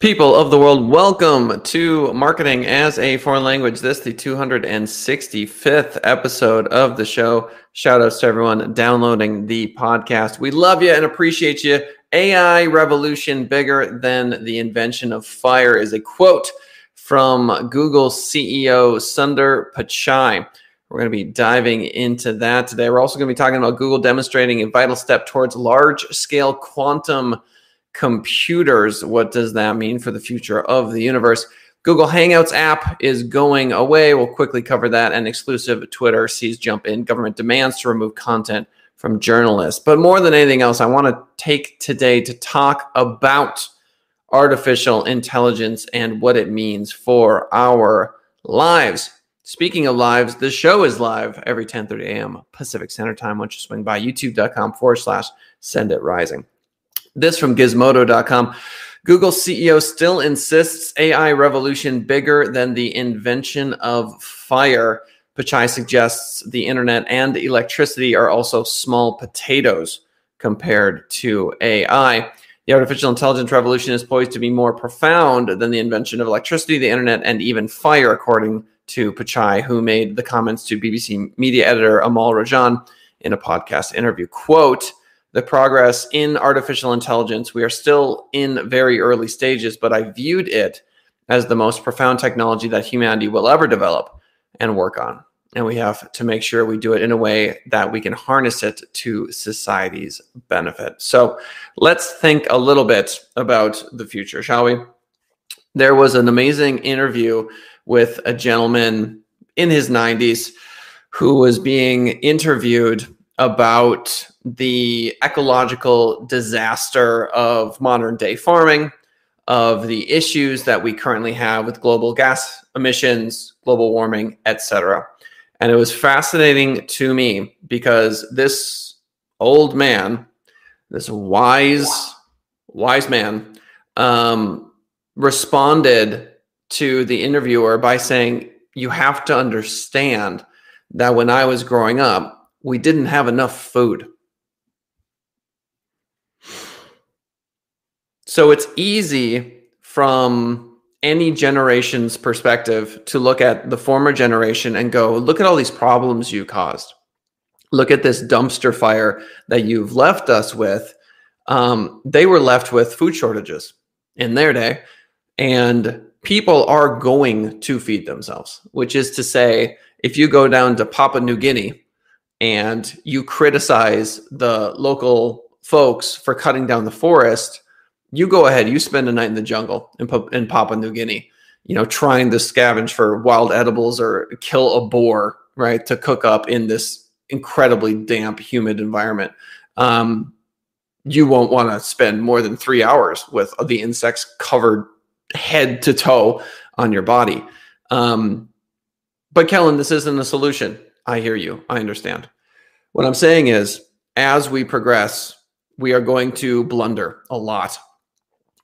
People of the world, welcome to Marketing as a Foreign Language. This the 265th episode of the show. Shout outs to everyone downloading the podcast. We love you and appreciate you. AI revolution bigger than the invention of fire is a quote from Google CEO Sundar Pichai. We're going to be diving into that today. We're also going to be talking about Google demonstrating a vital step towards large scale quantum computers. What does that mean for the future of the universe? Google Hangouts app is going away. We'll quickly cover that. And exclusive Twitter sees jump in government demands to remove content from journalists. But more than anything else, I want to take today to talk about artificial intelligence and what it means for our lives. Speaking of lives, the show is live every 10:30 a.m. Pacific Standard Time. Once you swing by youtube.com forward slash send it rising. This from gizmodo.com. Google CEO still insists AI revolution bigger than the invention of fire. Pichai suggests the internet and electricity are also small potatoes compared to AI. The artificial intelligence revolution is poised to be more profound than the invention of electricity, the internet, and even fire, according to Pichai, who made the comments to BBC media editor Amol Rajan in a podcast interview. Quote, the progress in artificial intelligence. We are still in very early stages, but I viewed it as the most profound technology that humanity will ever develop and work on. And we have to make sure we do it in a way that we can harness it to society's benefit. So let's think a little bit about the future, shall we? There was an amazing interview with a gentleman in his 90s who was being interviewed about the ecological disaster of modern day farming, of the issues that we currently have with global gas emissions, global warming, etc. And it was fascinating to me because this old man, this wise, wise man, um, responded to the interviewer by saying, You have to understand that when I was growing up, we didn't have enough food. So it's easy from any generation's perspective to look at the former generation and go, look at all these problems you caused. Look at this dumpster fire that you've left us with. Um, they were left with food shortages in their day. And people are going to feed themselves, which is to say, if you go down to Papua New Guinea and you criticize the local folks for cutting down the forest, you go ahead, you spend a night in the jungle in, in Papua New Guinea, you know, trying to scavenge for wild edibles or kill a boar, right, to cook up in this incredibly damp, humid environment. Um, you won't want to spend more than three hours with the insects covered head to toe on your body. Um, but Kellen, this isn't a solution. I hear you. I understand. What I'm saying is, as we progress, we are going to blunder a lot.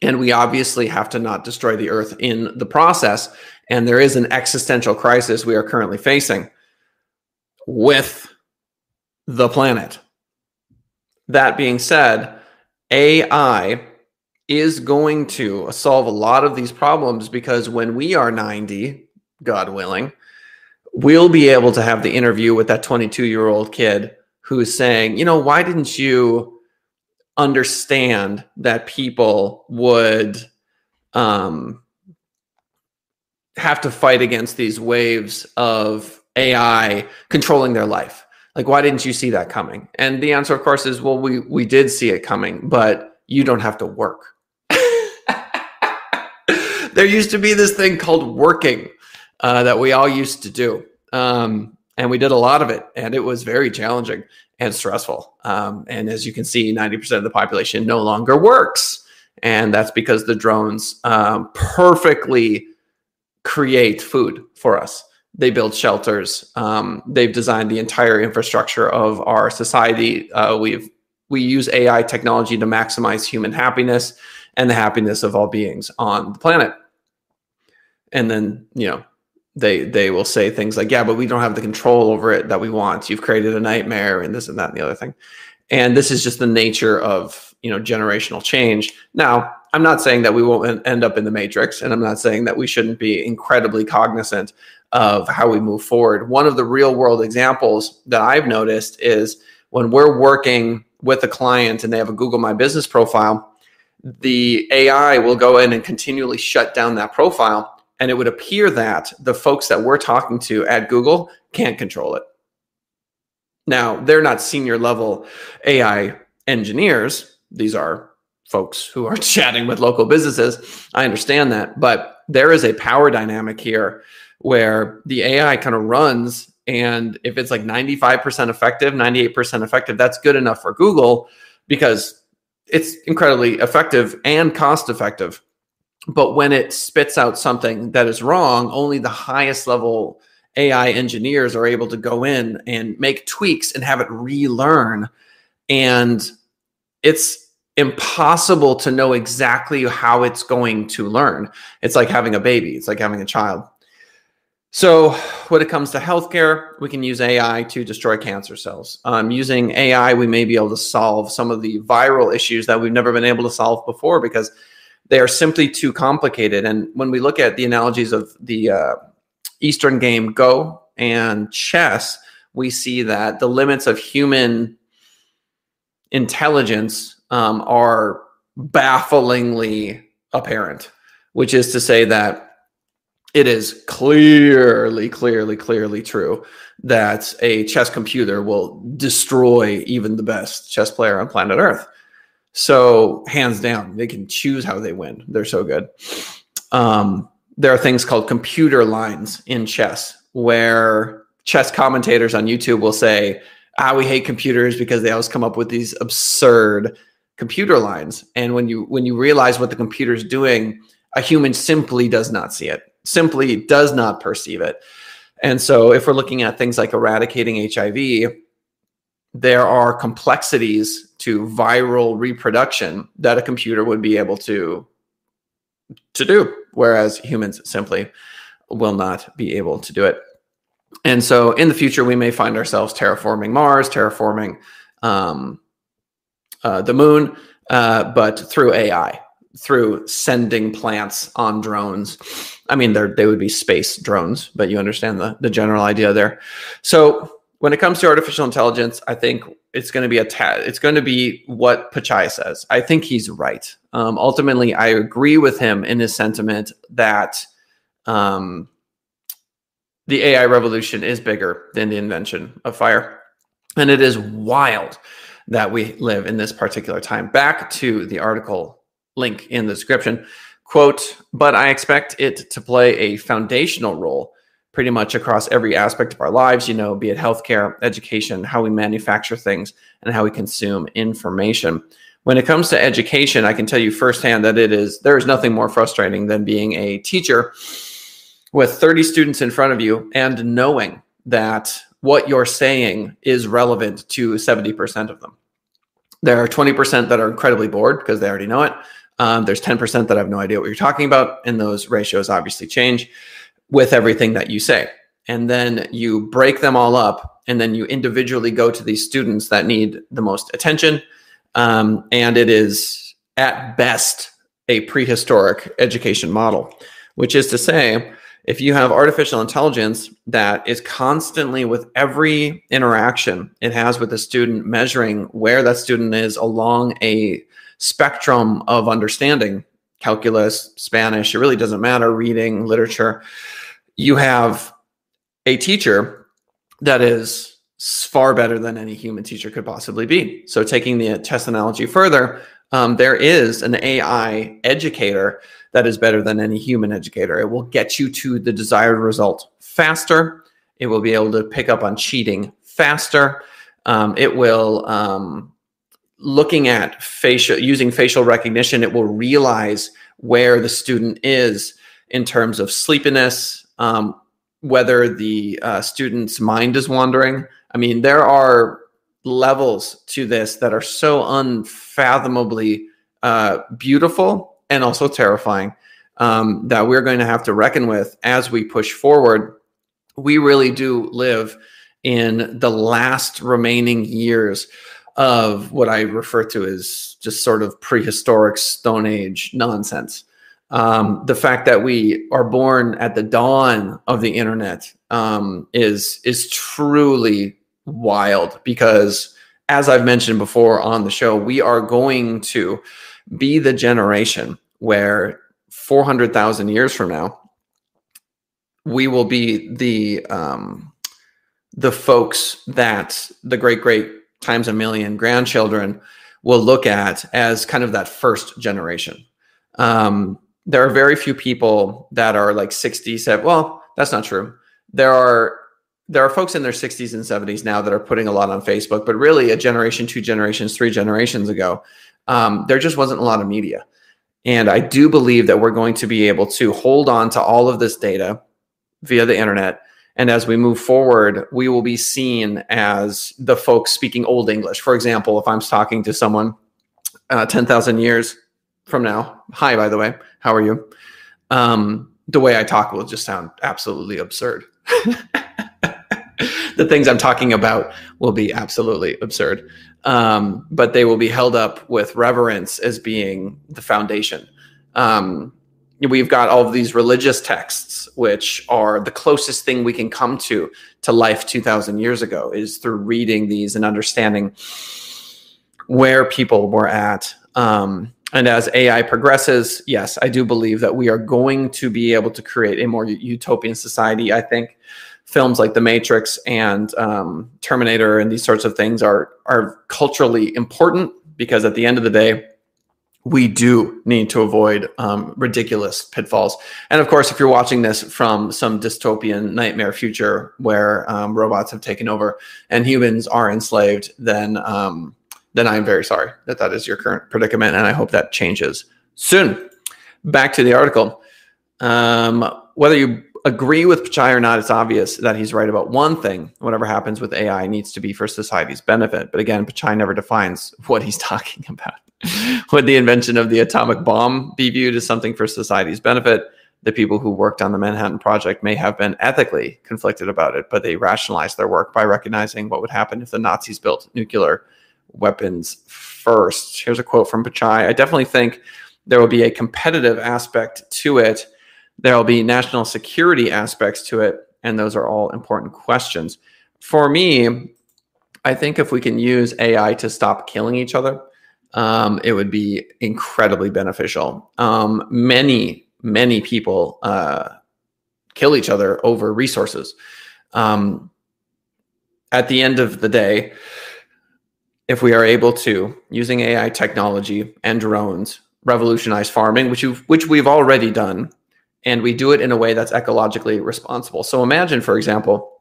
And we obviously have to not destroy the earth in the process. And there is an existential crisis we are currently facing with the planet. That being said, AI is going to solve a lot of these problems because when we are 90, God willing, we'll be able to have the interview with that 22 year old kid who's saying, you know, why didn't you understand that people would um, have to fight against these waves of AI controlling their life? Like, why didn't you see that coming? And the answer, of course, is well, we we did see it coming, but you don't have to work. there used to be this thing called working uh, that we all used to do. Um, and we did a lot of it, and it was very challenging and stressful. Um, and as you can see, 90% of the population no longer works. And that's because the drones um, perfectly create food for us. They build shelters. Um, they've designed the entire infrastructure of our society. Uh, we've we use AI technology to maximize human happiness and the happiness of all beings on the planet. And then, you know, they they will say things like, "Yeah, but we don't have the control over it that we want. You've created a nightmare, and this and that and the other thing." And this is just the nature of you know generational change. Now, I'm not saying that we won't end up in the matrix, and I'm not saying that we shouldn't be incredibly cognizant of how we move forward. One of the real world examples that I've noticed is when we're working with a client and they have a Google My Business profile, the AI will go in and continually shut down that profile. And it would appear that the folks that we're talking to at Google can't control it. Now, they're not senior level AI engineers. These are folks who are chatting with local businesses. I understand that. But there is a power dynamic here where the AI kind of runs. And if it's like 95% effective, 98% effective, that's good enough for Google because it's incredibly effective and cost effective. But when it spits out something that is wrong, only the highest level AI engineers are able to go in and make tweaks and have it relearn. And it's impossible to know exactly how it's going to learn. It's like having a baby, it's like having a child. So, when it comes to healthcare, we can use AI to destroy cancer cells. Um, using AI, we may be able to solve some of the viral issues that we've never been able to solve before because they are simply too complicated. And when we look at the analogies of the uh, Eastern game Go and chess, we see that the limits of human intelligence um, are bafflingly apparent, which is to say that it is clearly, clearly, clearly true that a chess computer will destroy even the best chess player on planet Earth. So, hands down, they can choose how they win. They're so good. Um, there are things called computer lines in chess where chess commentators on YouTube will say, ah, we hate computers because they always come up with these absurd computer lines. And when you when you realize what the computer's doing, a human simply does not see it, simply does not perceive it. And so if we're looking at things like eradicating HIV, there are complexities to viral reproduction that a computer would be able to to do, whereas humans simply will not be able to do it. And so in the future, we may find ourselves terraforming Mars, terraforming um, uh, the moon, uh, but through AI, through sending plants on drones. I mean, they would be space drones, but you understand the, the general idea there. So when it comes to artificial intelligence, I think it's going to be a ta- it's going to be what Pichai says. I think he's right. Um, ultimately, I agree with him in his sentiment that um, the AI revolution is bigger than the invention of fire, and it is wild that we live in this particular time. Back to the article link in the description. Quote, but I expect it to play a foundational role pretty much across every aspect of our lives, you know, be it healthcare, education, how we manufacture things, and how we consume information. When it comes to education, I can tell you firsthand that it is there is nothing more frustrating than being a teacher with 30 students in front of you and knowing that what you're saying is relevant to 70% of them. There are 20% that are incredibly bored because they already know it. Um, there's 10% that have no idea what you're talking about, and those ratios obviously change with everything that you say. And then you break them all up, and then you individually go to these students that need the most attention. Um, and it is at best a prehistoric education model, which is to say, if you have artificial intelligence that is constantly with every interaction it has with a student measuring where that student is along a spectrum of understanding calculus spanish it really doesn't matter reading literature you have a teacher that is far better than any human teacher could possibly be. So, taking the test analogy further, um, there is an AI educator that is better than any human educator. It will get you to the desired result faster. It will be able to pick up on cheating faster. Um, it will, um, looking at facial, using facial recognition, it will realize where the student is in terms of sleepiness, um, whether the uh, student's mind is wandering. I mean, there are levels to this that are so unfathomably uh, beautiful and also terrifying um, that we're going to have to reckon with as we push forward. We really do live in the last remaining years of what I refer to as just sort of prehistoric Stone Age nonsense. Um, the fact that we are born at the dawn of the internet um, is is truly wild because, as I've mentioned before on the show, we are going to be the generation where 400,000 years from now, we will be the um, the folks that the great great times a million grandchildren will look at as kind of that first generation. Um, there are very few people that are like 60, 70. Well, that's not true. There are there are folks in their 60s and 70s now that are putting a lot on Facebook, but really a generation, two generations, three generations ago, um, there just wasn't a lot of media. And I do believe that we're going to be able to hold on to all of this data via the internet and as we move forward, we will be seen as the folks speaking Old English. For example, if I'm talking to someone uh, 10,000 years from now, hi, by the way, how are you? Um, the way I talk will just sound absolutely absurd. the things I'm talking about will be absolutely absurd, um, but they will be held up with reverence as being the foundation. Um, we've got all of these religious texts which are the closest thing we can come to to life 2000 years ago is through reading these and understanding where people were at. Um, and as ai progresses yes i do believe that we are going to be able to create a more utopian society i think. Films like the matrix and um, terminator and these sorts of things are are culturally important because at the end of the day we do need to avoid um, ridiculous pitfalls. And of course, if you're watching this from some dystopian nightmare future where um, robots have taken over and humans are enslaved, then um, then I'm very sorry that that is your current predicament, and I hope that changes soon. Back to the article. Um, whether you agree with Pichai or not, it's obvious that he's right about one thing. Whatever happens with AI needs to be for society's benefit. But again, Pichai never defines what he's talking about. Would the invention of the atomic bomb be viewed as something for society's benefit? The people who worked on the Manhattan Project may have been ethically conflicted about it, but they rationalized their work by recognizing what would happen if the Nazis built nuclear weapons first. Here's a quote from Pichai. I definitely think there will be a competitive aspect to it. There will be national security aspects to it, and those are all important questions. For me, I think if we can use AI to stop killing each other, um, it would be incredibly beneficial. Um, many, many people uh, kill each other over resources. Um, at the end of the day, if we are able to, using AI technology and drones, revolutionize farming, which which we've already done, and we do it in a way that's ecologically responsible. So imagine, for example,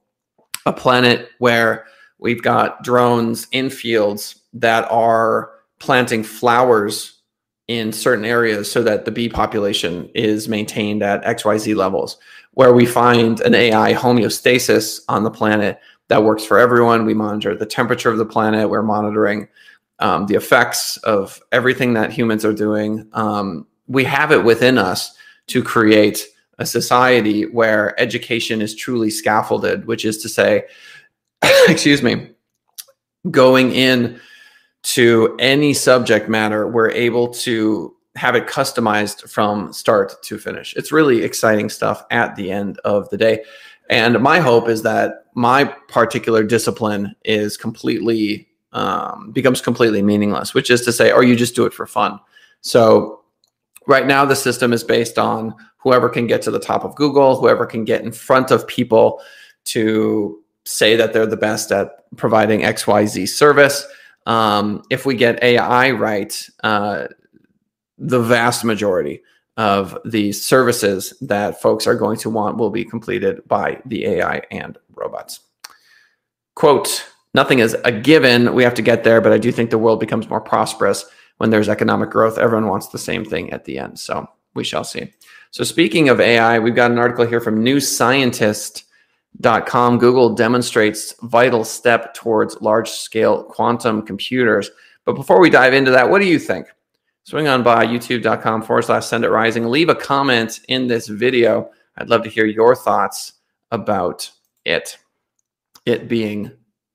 a planet where we've got drones in fields that are planting flowers in certain areas so that the bee population is maintained at XYZ levels, where we find an AI homeostasis on the planet that works for everyone. We monitor the temperature of the planet, we're monitoring um, the effects of everything that humans are doing. Um, we have it within us to create a society where education is truly scaffolded, which is to say, excuse me, going in to any subject matter, we're able to have it customized from start to finish. It's really exciting stuff at the end of the day. And my hope is that my particular discipline is completely um, becomes completely meaningless, which is to say, or you just do it for fun. So right now the system is based on whoever can get to the top of Google, whoever can get in front of people to say that they're the best at providing XYZ service um, if we get AI right, uh, the vast majority of the services that folks are going to want will be completed by the AI and robots. Quote, nothing is a given. We have to get there, but I do think the world becomes more prosperous when there's economic growth. Everyone wants the same thing at the end. So we shall see. So, speaking of AI, we've got an article here from newscientist.com. Google demonstrates vital step towards large scale quantum computers. But before we dive into that, what do you think? Swing on by youtube.com forward slash send it rising. Leave a comment in this video. I'd love to hear your thoughts about it. It being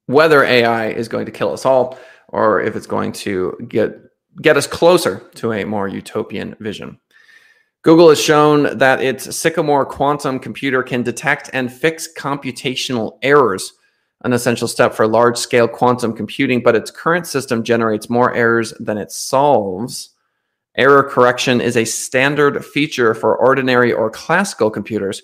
whether AI is going to kill us all or if it's going to get get us closer to a more utopian vision. Google has shown that its Sycamore quantum computer can detect and fix computational errors, an essential step for large scale quantum computing, but its current system generates more errors than it solves. Error correction is a standard feature for ordinary or classical computers,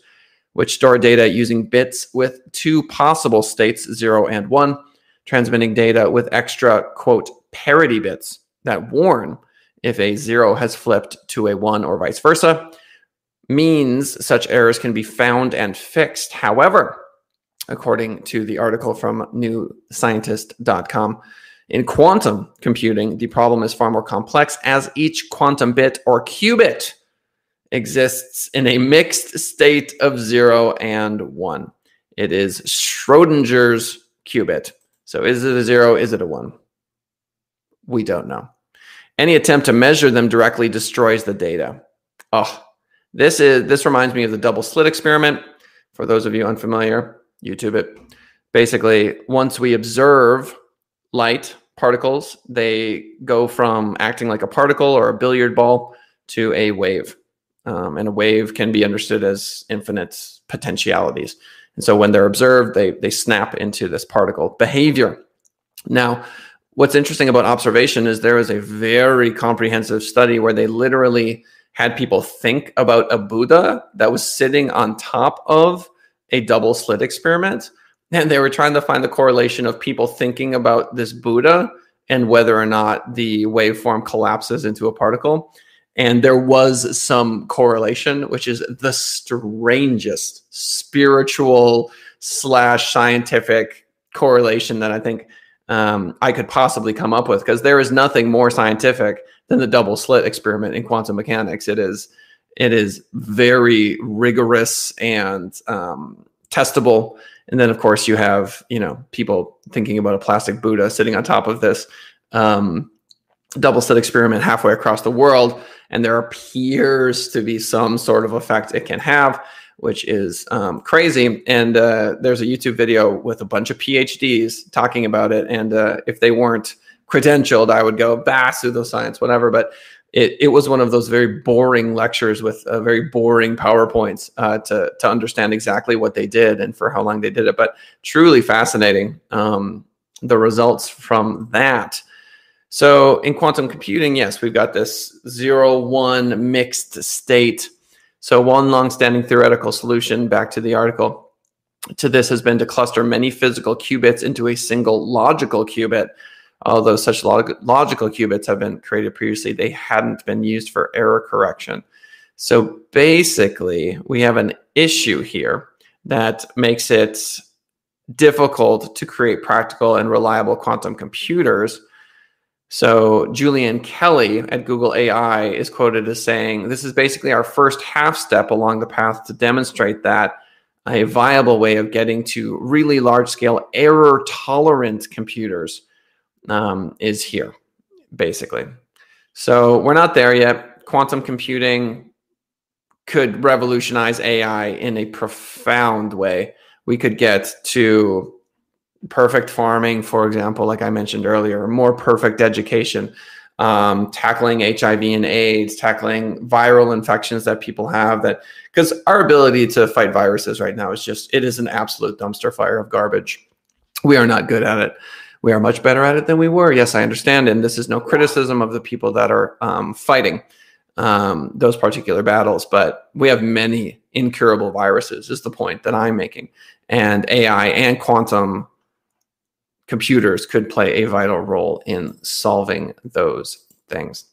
which store data using bits with two possible states, zero and one, transmitting data with extra, quote, parity bits that warn if a zero has flipped to a one or vice versa, means such errors can be found and fixed. However, according to the article from newscientist.com, in quantum computing, the problem is far more complex as each quantum bit or qubit exists in a mixed state of zero and one. It is Schrodinger's qubit. So is it a zero? Is it a one? We don't know. Any attempt to measure them directly destroys the data. Oh, this is this reminds me of the double slit experiment. For those of you unfamiliar, YouTube it. Basically, once we observe light particles, they go from acting like a particle or a billiard ball to a wave. Um, and a wave can be understood as infinite potentialities. And so when they're observed, they, they snap into this particle behavior. Now, what's interesting about observation is there was a very comprehensive study where they literally had people think about a Buddha that was sitting on top of a double slit experiment. And they were trying to find the correlation of people thinking about this Buddha and whether or not the waveform collapses into a particle. And there was some correlation, which is the strangest spiritual slash scientific correlation that I think um, I could possibly come up with because there is nothing more scientific than the double slit experiment in quantum mechanics. It is it is very rigorous and um, testable. And then, of course, you have you know people thinking about a plastic Buddha sitting on top of this um, double slit experiment halfway across the world, and there appears to be some sort of effect it can have which is um, crazy. And uh, there's a YouTube video with a bunch of PhDs talking about it. And uh, if they weren't credentialed, I would go, bah, pseudoscience, whatever. But it, it was one of those very boring lectures with uh, very boring PowerPoints uh, to, to understand exactly what they did and for how long they did it. But truly fascinating, um, the results from that. So in quantum computing, yes, we've got this zero one mixed state so, one long-standing theoretical solution, back to the article, to this has been to cluster many physical qubits into a single logical qubit. Although such log- logical qubits have been created previously, they hadn't been used for error correction. So basically, we have an issue here that makes it difficult to create practical and reliable quantum computers so Julian Kelly at Google AI is quoted as saying, "This is basically our first half step along the path to demonstrate that a viable way of getting to really large scale error tolerant computers um, is here, basically. So we're not there yet. Quantum computing could revolutionize AI in a profound way. We could get to perfect farming, for example, like I mentioned earlier, more perfect education, um, tackling HIV and AIDS, tackling viral infections that people have. That because our ability to fight viruses right now is just it is an absolute dumpster fire of garbage. We are not good at it. We are much better at it than we were. Yes, I understand, and this is no criticism of the people that are um, fighting um, those particular battles, but we have many incurable viruses. Is the point that I'm making, and AI and quantum computers could play a vital role in solving those things.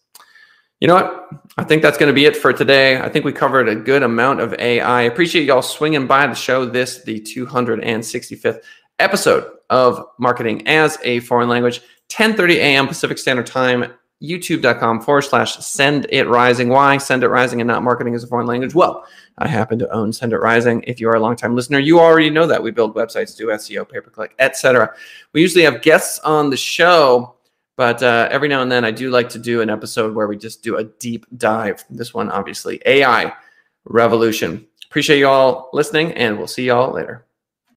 You know what? I think that's going to be it for today. I think we covered a good amount of AI. I appreciate y'all swinging by to show this, the 265th episode of Marketing as a Foreign Language, 10:30 a.m. Pacific Standard Time youtube.com forward slash send it rising. Why send it rising and not marketing as a foreign language? Well, I happen to own Send It Rising. If you are a longtime listener, you already know that we build websites, do SEO, pay per click, etc. We usually have guests on the show, but uh, every now and then I do like to do an episode where we just do a deep dive. This one, obviously, AI revolution. Appreciate you all listening, and we'll see you all later.